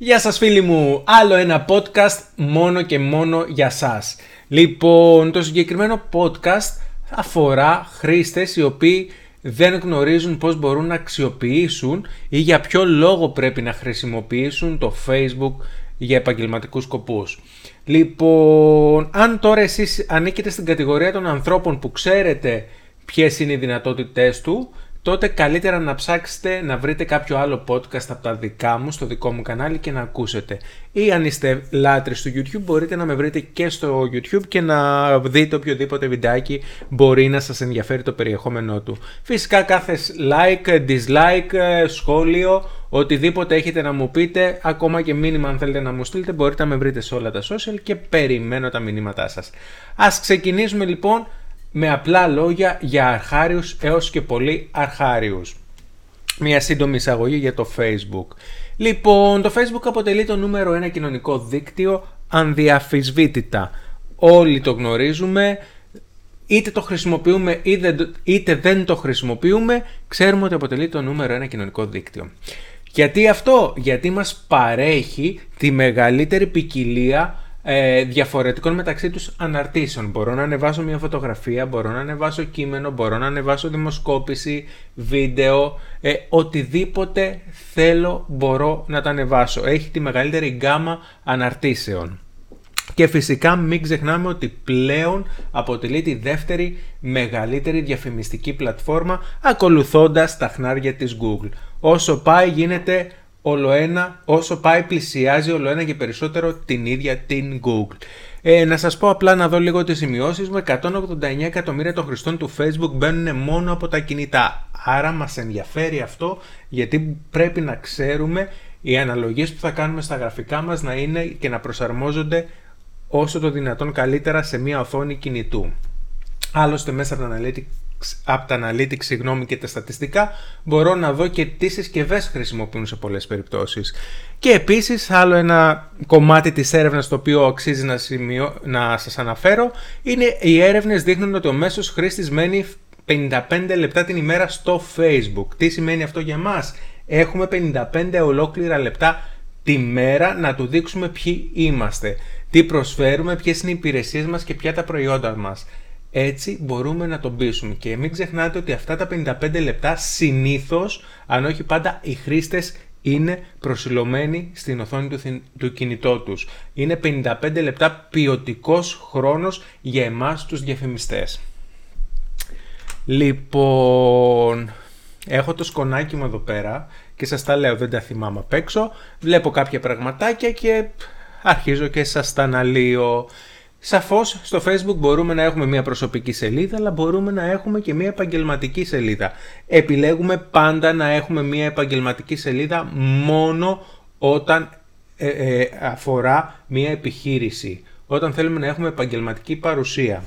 Γεια σας φίλοι μου, άλλο ένα podcast μόνο και μόνο για σας. Λοιπόν, το συγκεκριμένο podcast αφορά χρήστες οι οποίοι δεν γνωρίζουν πώς μπορούν να αξιοποιήσουν ή για ποιο λόγο πρέπει να χρησιμοποιήσουν το Facebook για επαγγελματικούς σκοπούς. Λοιπόν, αν τώρα εσείς ανήκετε στην κατηγορία των ανθρώπων που ξέρετε ποιες είναι οι δυνατότητές του, τότε καλύτερα να ψάξετε να βρείτε κάποιο άλλο podcast από τα δικά μου, στο δικό μου κανάλι και να ακούσετε. Ή αν είστε λάτρεις του YouTube μπορείτε να με βρείτε και στο YouTube και να δείτε οποιοδήποτε βιντεάκι μπορεί να σας ενδιαφέρει το περιεχόμενό του. Φυσικά κάθε like, dislike, σχόλιο, οτιδήποτε έχετε να μου πείτε, ακόμα και μήνυμα αν θέλετε να μου στείλετε, μπορείτε να με βρείτε σε όλα τα social και περιμένω τα μηνύματά σας. Ας ξεκινήσουμε λοιπόν με απλά λόγια για αρχάριους έως και πολύ αρχάριους. Μια σύντομη εισαγωγή για το Facebook. Λοιπόν, το Facebook αποτελεί το νούμερο ένα κοινωνικό δίκτυο ανδιαφυσβήτητα. Όλοι το γνωρίζουμε, είτε το χρησιμοποιούμε είτε δεν το χρησιμοποιούμε, ξέρουμε ότι αποτελεί το νούμερο ένα κοινωνικό δίκτυο. Γιατί αυτό, γιατί μας παρέχει τη μεγαλύτερη ποικιλία ε, διαφορετικών μεταξύ τους αναρτήσεων. Μπορώ να ανεβάσω μια φωτογραφία, μπορώ να ανεβάσω κείμενο, μπορώ να ανεβάσω δημοσκόπηση, βίντεο, ε, οτιδήποτε θέλω μπορώ να τα ανεβάσω. Έχει τη μεγαλύτερη γκάμα αναρτήσεων. Και φυσικά μην ξεχνάμε ότι πλέον αποτελεί τη δεύτερη μεγαλύτερη διαφημιστική πλατφόρμα ακολουθώντας τα χνάρια της Google. Όσο πάει γίνεται όλο ένα, όσο πάει πλησιάζει όλο ένα και περισσότερο την ίδια την Google. Ε, να σας πω απλά να δω λίγο τις σημειώσεις μου, 189 εκατομμύρια των χρηστών του Facebook μπαίνουν μόνο από τα κινητά. Άρα μας ενδιαφέρει αυτό γιατί πρέπει να ξέρουμε οι αναλογίες που θα κάνουμε στα γραφικά μας να είναι και να προσαρμόζονται όσο το δυνατόν καλύτερα σε μια οθόνη κινητού. Άλλωστε μέσα από τα Analytics από τα analytics συγγνώμη, και τα στατιστικά μπορώ να δω και τι συσκευές χρησιμοποιούν σε πολλές περιπτώσεις. Και επίσης άλλο ένα κομμάτι της έρευνας το οποίο αξίζει να, σημειώ, να σας αναφέρω είναι οι έρευνες δείχνουν ότι ο μέσος χρήστης μένει 55 λεπτά την ημέρα στο Facebook. Τι σημαίνει αυτό για μας; Έχουμε 55 ολόκληρα λεπτά τη μέρα να του δείξουμε ποιοι είμαστε, τι προσφέρουμε, ποιες είναι οι υπηρεσίες μας και ποια τα προϊόντα μας. Έτσι μπορούμε να τον πείσουμε και μην ξεχνάτε ότι αυτά τα 55 λεπτά συνήθως, αν όχι πάντα, οι χρήστες είναι προσιλωμένοι στην οθόνη του, του κινητό τους. Είναι 55 λεπτά ποιοτικός χρόνος για εμάς τους διαφημιστές. Λοιπόν, έχω το σκονάκι μου εδώ πέρα και σας τα λέω, δεν τα θυμάμαι απ' έξω. Βλέπω κάποια πραγματάκια και αρχίζω και σας τα αναλύω. Σαφώς στο facebook μπορούμε να έχουμε μια προσωπική σελίδα αλλά μπορούμε να έχουμε και μια επαγγελματική σελίδα. Επιλέγουμε πάντα να έχουμε μια επαγγελματική σελίδα μόνο όταν ε, ε, αφορά μια επιχείρηση. Όταν θέλουμε να έχουμε επαγγελματική παρουσία.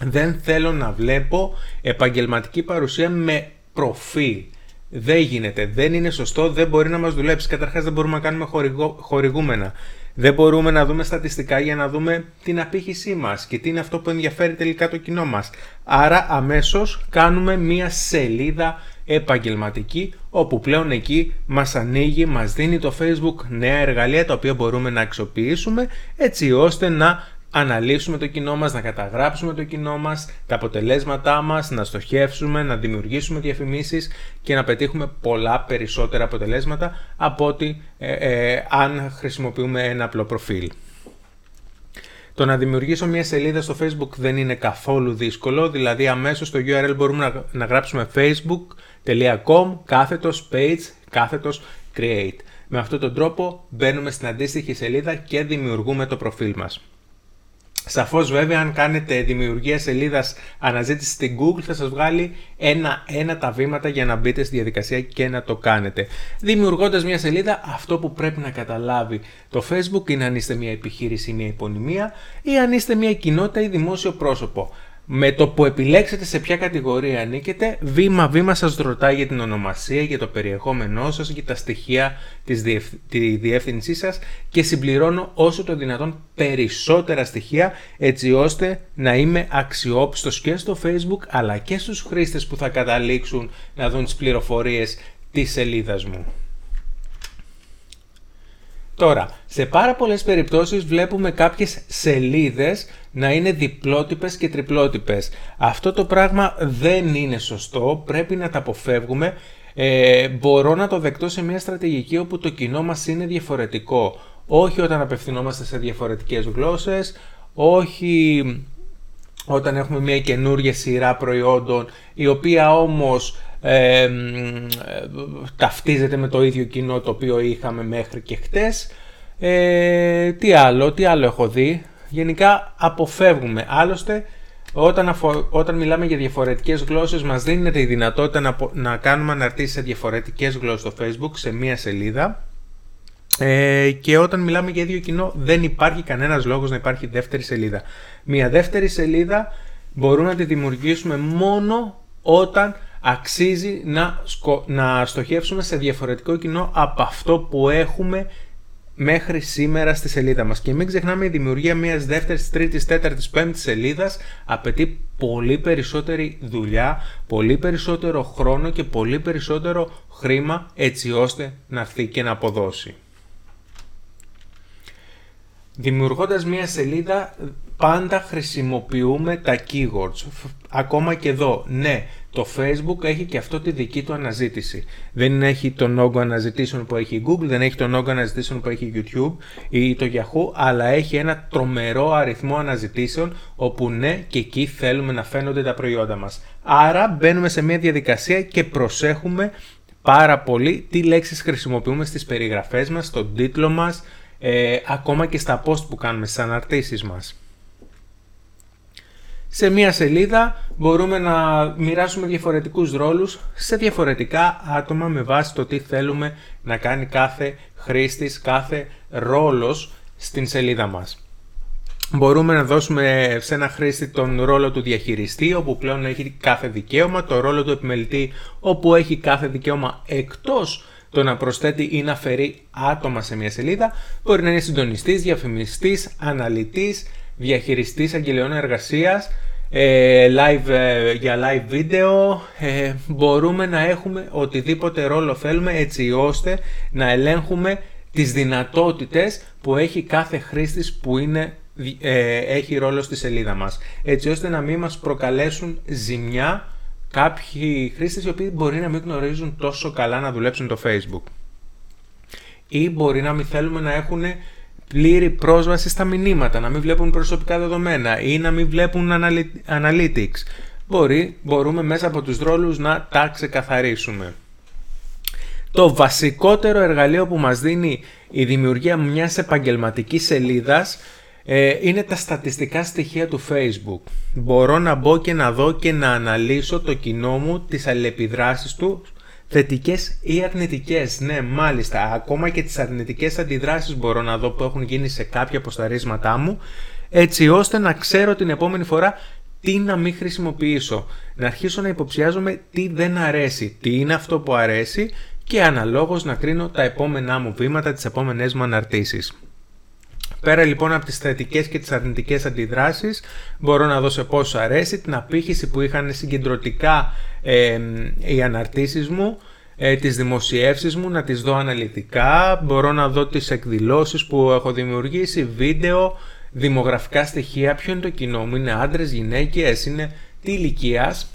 Δεν θέλω να βλέπω επαγγελματική παρουσία με προφίλ. Δεν γίνεται, δεν είναι σωστό, δεν μπορεί να μας δουλέψει. Καταρχάς δεν μπορούμε να κάνουμε χορηγούμενα. Δεν μπορούμε να δούμε στατιστικά για να δούμε την απήχησή μας και τι είναι αυτό που ενδιαφέρει τελικά το κοινό μας. Άρα αμέσως κάνουμε μία σελίδα επαγγελματική όπου πλέον εκεί μας ανοίγει, μας δίνει το Facebook νέα εργαλεία τα οποία μπορούμε να αξιοποιήσουμε έτσι ώστε να αναλύσουμε το κοινό μας, να καταγράψουμε το κοινό μας, τα αποτελέσματά μας, να στοχεύσουμε, να δημιουργήσουμε διαφημίσεις και να πετύχουμε πολλά περισσότερα αποτελέσματα από ότι ε, ε, αν χρησιμοποιούμε ένα απλό προφίλ. Το να δημιουργήσω μια σελίδα στο facebook δεν είναι καθόλου δύσκολο, δηλαδή αμέσως στο URL μπορούμε να, να γράψουμε facebook.com κάθετος page κάθετος create. Με αυτόν τον τρόπο μπαίνουμε στην αντίστοιχη σελίδα και δημιουργούμε το προφίλ μας. Σαφώς βέβαια αν κάνετε δημιουργία σελίδας αναζήτησης στην Google θα σας βγάλει ένα-ένα τα βήματα για να μπείτε στη διαδικασία και να το κάνετε. Δημιουργώντας μια σελίδα αυτό που πρέπει να καταλάβει το Facebook είναι αν είστε μια επιχείρηση ή μια υπονημία ή αν είστε μια κοινότητα ή δημόσιο πρόσωπο. Με το που επιλέξετε σε ποια κατηγορία ανήκετε, βήμα-βήμα σας ρωτάει για την ονομασία, για το περιεχόμενό σας, για τα στοιχεία της τη διεύθυνσή σας και συμπληρώνω όσο το δυνατόν περισσότερα στοιχεία έτσι ώστε να είμαι αξιόπιστος και στο Facebook αλλά και στους χρήστες που θα καταλήξουν να δουν τις πληροφορίες της σελίδας μου. Τώρα, σε πάρα πολλές περιπτώσεις βλέπουμε κάποιες σελίδες να είναι διπλότυπες και τριπλότυπες. Αυτό το πράγμα δεν είναι σωστό, πρέπει να τα αποφεύγουμε. Ε, μπορώ να το δεκτώ σε μια στρατηγική όπου το κοινό μας είναι διαφορετικό. Όχι όταν απευθυνόμαστε σε διαφορετικές γλώσσες, όχι όταν έχουμε μια καινούργια σειρά προϊόντων, η οποία όμως ε, ταυτίζεται με το ίδιο κοινό το οποίο είχαμε μέχρι και χτες. Ε, τι άλλο, τι άλλο έχω δει; Γενικά αποφεύγουμε. Άλλωστε, όταν, όταν μιλάμε για διαφορετικές γλώσσες μας δίνεται η δυνατότητα να, να κάνουμε αναρτήσεις σε διαφορετικές γλώσσες στο facebook σε μία σελίδα ε, και όταν μιλάμε για ίδιο κοινό δεν υπάρχει κανένας λόγος να υπάρχει δεύτερη σελίδα. Μία δεύτερη σελίδα μπορούμε να τη δημιουργήσουμε μόνο όταν αξίζει να, να στοχεύσουμε σε διαφορετικό κοινό από αυτό που έχουμε μέχρι σήμερα στη σελίδα μας. Και μην ξεχνάμε η δημιουργία μιας δεύτερης, τρίτης, τέταρτης, πέμπτης σελίδας απαιτεί πολύ περισσότερη δουλειά, πολύ περισσότερο χρόνο και πολύ περισσότερο χρήμα έτσι ώστε να έρθει και να αποδώσει. Δημιουργώντας μια σελίδα πάντα χρησιμοποιούμε τα keywords. Ακόμα και εδώ, ναι, το Facebook έχει και αυτό τη δική του αναζήτηση. Δεν έχει τον όγκο αναζητήσεων που έχει η Google, δεν έχει τον όγκο αναζητήσεων που έχει η YouTube ή το Yahoo, αλλά έχει ένα τρομερό αριθμό αναζητήσεων όπου ναι και εκεί θέλουμε να φαίνονται τα προϊόντα μας. Άρα μπαίνουμε σε μια διαδικασία και προσέχουμε πάρα πολύ τι λέξεις χρησιμοποιούμε στις περιγραφές μας, στον τίτλο μας, ε, ακόμα και στα post που κάνουμε, στις αναρτήσεις μας. Σε μία σελίδα μπορούμε να μοιράσουμε διαφορετικούς ρόλους σε διαφορετικά άτομα με βάση το τι θέλουμε να κάνει κάθε χρήστης, κάθε ρόλος στην σελίδα μας. Μπορούμε να δώσουμε σε ένα χρήστη τον ρόλο του διαχειριστή, όπου πλέον έχει κάθε δικαίωμα, το ρόλο του επιμελητή, όπου έχει κάθε δικαίωμα εκτός το να προσθέτει ή να φέρει άτομα σε μια σελίδα. Μπορεί να είναι συντονιστής, διαφημιστής, αναλυτής, διαχειριστής αγγελιών εργασίας, ε, live, ε, για live βίντεο, ε, μπορούμε να έχουμε οτιδήποτε ρόλο θέλουμε έτσι ώστε να ελέγχουμε τις δυνατότητες που έχει κάθε χρήστης που είναι, έχει ρόλο στη σελίδα μας. Έτσι ώστε να μην μας προκαλέσουν ζημιά κάποιοι χρήστες οι οποίοι μπορεί να μην γνωρίζουν τόσο καλά να δουλέψουν το Facebook. Ή μπορεί να μην θέλουμε να έχουν πλήρη πρόσβαση στα μηνύματα, να μην βλέπουν προσωπικά δεδομένα ή να μην βλέπουν analytics. Μπορεί, μπορούμε μέσα από τους ρόλους να τα ξεκαθαρίσουμε. Το βασικότερο εργαλείο που μας δίνει η δημιουργία μιας επαγγελματικής σελίδας ε, είναι τα στατιστικά στοιχεία του Facebook. Μπορώ να μπω και να δω και να αναλύσω το κοινό μου, τις αλληλεπιδράσεις του Θετικές ή αρνητικές, ναι μάλιστα, ακόμα και τις αρνητικές αντιδράσεις μπορώ να δω που έχουν γίνει σε κάποια αποσταρίσματά μου, έτσι ώστε να ξέρω την επόμενη φορά τι να μην χρησιμοποιήσω. Να αρχίσω να υποψιάζομαι τι δεν αρέσει, τι είναι αυτό που αρέσει και αναλόγως να κρίνω τα επόμενά μου βήματα, τις επόμενες μου αναρτήσεις. Πέρα λοιπόν από τις θετικές και τις αρνητικές αντιδράσεις μπορώ να δω σε πόσο αρέσει την απήχηση που είχαν συγκεντρωτικά ε, οι αναρτήσεις μου ε, τις δημοσιεύσεις μου, να τις δω αναλυτικά, μπορώ να δω τις εκδηλώσεις που έχω δημιουργήσει, βίντεο, δημογραφικά στοιχεία, ποιο είναι το κοινό μου, είναι άντρες, γυναίκες, είναι τι ηλικίας,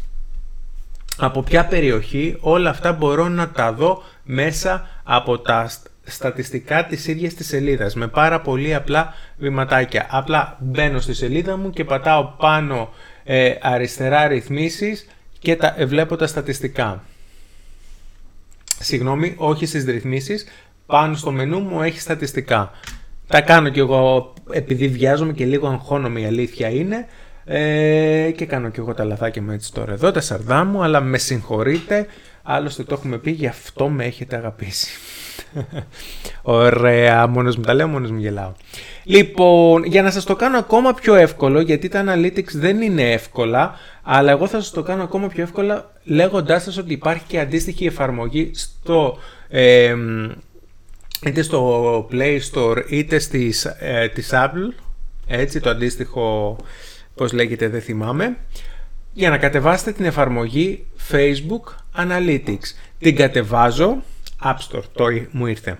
από ποια περιοχή, όλα αυτά μπορώ να τα δω μέσα από τα στατιστικά της ίδιας της σελίδας με πάρα πολύ απλά βηματάκια. Απλά μπαίνω στη σελίδα μου και πατάω πάνω ε, αριστερά ρυθμίσεις και τα, ε, βλέπω τα στατιστικά. Συγγνώμη, όχι στις ρυθμίσεις, πάνω στο μενού μου έχει στατιστικά. Τα κάνω κι εγώ επειδή βιάζομαι και λίγο αγχώνομαι η αλήθεια είναι ε, και κάνω κι εγώ τα λαθάκια μου έτσι τώρα εδώ, τα σαρδά μου, αλλά με συγχωρείτε, άλλωστε το έχουμε πει, γι' αυτό με έχετε αγαπήσει. Ωραία, μόνος μου τα λέω, μόνος μου γελάω. Λοιπόν, για να σας το κάνω ακόμα πιο εύκολο, γιατί τα analytics δεν είναι εύκολα, αλλά εγώ θα σας το κάνω ακόμα πιο εύκολα λέγοντάς σας ότι υπάρχει και αντίστοιχη εφαρμογή στο... είτε στο Play Store είτε στις, ε, της Apple, έτσι το αντίστοιχο πώς λέγεται δεν θυμάμαι, για να κατεβάσετε την εφαρμογή Facebook Analytics. Την κατεβάζω, App Store, το μου ήρθε.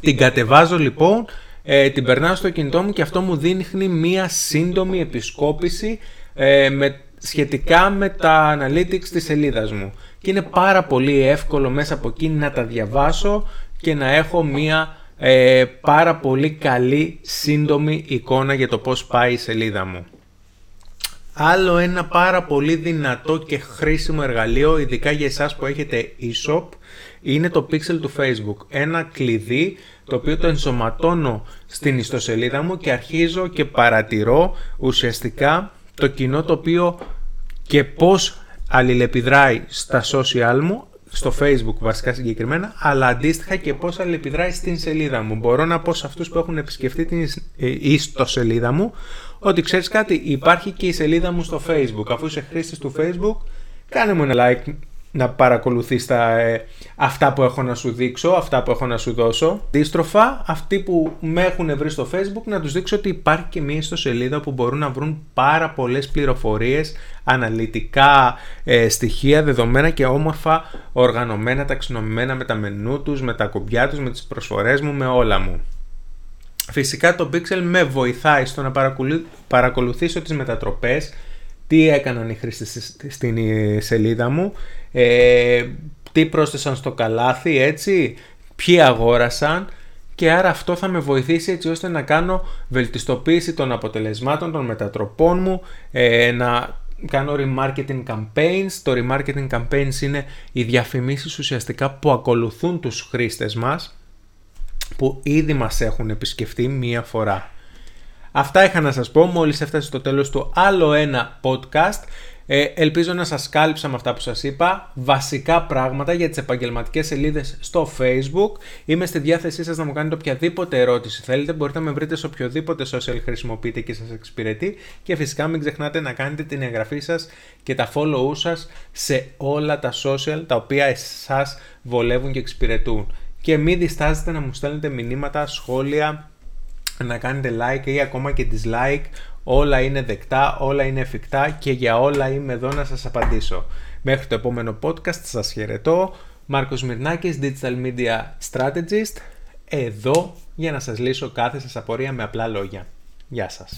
Την κατεβάζω λοιπόν, ε, την περνάω στο κινητό μου και αυτό μου δείχνει μία σύντομη επισκόπηση ε, με, σχετικά με τα analytics της σελίδας μου. Και είναι πάρα πολύ εύκολο μέσα από εκεί να τα διαβάσω και να έχω μία ε, πάρα πολύ καλή σύντομη εικόνα για το πώς πάει η σελίδα μου. Άλλο ένα πάρα πολύ δυνατό και χρήσιμο εργαλείο, ειδικά για εσάς που έχετε e-shop, είναι το pixel του Facebook. Ένα κλειδί το οποίο το ενσωματώνω στην ιστοσελίδα μου και αρχίζω και παρατηρώ ουσιαστικά το κοινό το οποίο και πώς αλληλεπιδράει στα social μου στο facebook βασικά συγκεκριμένα, αλλά αντίστοιχα και πώς αλληλεπιδράει στην σελίδα μου. Μπορώ να πω σε αυτούς που έχουν επισκεφτεί την ιστοσελίδα μου ότι ξέρεις κάτι, υπάρχει και η σελίδα μου στο facebook. Αφού είσαι χρήστης του facebook, κάνε μου ένα like να παρακολουθείς τα, ε, αυτά που έχω να σου δείξω, αυτά που έχω να σου δώσω. Αντίστροφα, αυτοί που με έχουν βρει στο facebook να τους δείξω ότι υπάρχει και μία ιστοσελίδα που μπορούν να βρουν πάρα πολλές πληροφορίες, αναλυτικά ε, στοιχεία, δεδομένα και όμορφα οργανωμένα, ταξινομημένα με τα μενού τους, με τα κουμπιά τους, με τις προσφορές μου, με όλα μου. Φυσικά το Pixel με βοηθάει στο να παρακολουθήσω τις μετατροπές, τι έκαναν οι χρήστες στην σελίδα μου, ε, τι πρόσθεσαν στο καλάθι, έτσι, ποιοι αγόρασαν και άρα αυτό θα με βοηθήσει έτσι ώστε να κάνω βελτιστοποίηση των αποτελεσμάτων των μετατροπών μου, ε, να κάνω remarketing campaigns. Το remarketing campaigns είναι οι διαφημίσεις ουσιαστικά που ακολουθούν τους χρήστες μας που ήδη μας έχουν επισκεφτεί μία φορά. Αυτά είχα να σας πω μόλις έφτασε στο τέλος του άλλο ένα podcast. Ε, ελπίζω να σας κάλυψα με αυτά που σας είπα, βασικά πράγματα για τις επαγγελματικές σελίδες στο facebook. Είμαι στη διάθεσή σας να μου κάνετε οποιαδήποτε ερώτηση θέλετε, μπορείτε να με βρείτε σε οποιοδήποτε social χρησιμοποιείτε και σας εξυπηρετεί και φυσικά μην ξεχνάτε να κάνετε την εγγραφή σας και τα follow σας σε όλα τα social τα οποία εσάς βολεύουν και εξυπηρετούν. Και μην διστάζετε να μου στέλνετε μηνύματα, σχόλια, να κάνετε like ή ακόμα και dislike. Όλα είναι δεκτά, όλα είναι εφικτά και για όλα είμαι εδώ να σας απαντήσω. Μέχρι το επόμενο podcast σας χαιρετώ. Μάρκος Μυρνάκης, Digital Media Strategist, εδώ για να σας λύσω κάθε σας απορία με απλά λόγια. Γεια σας.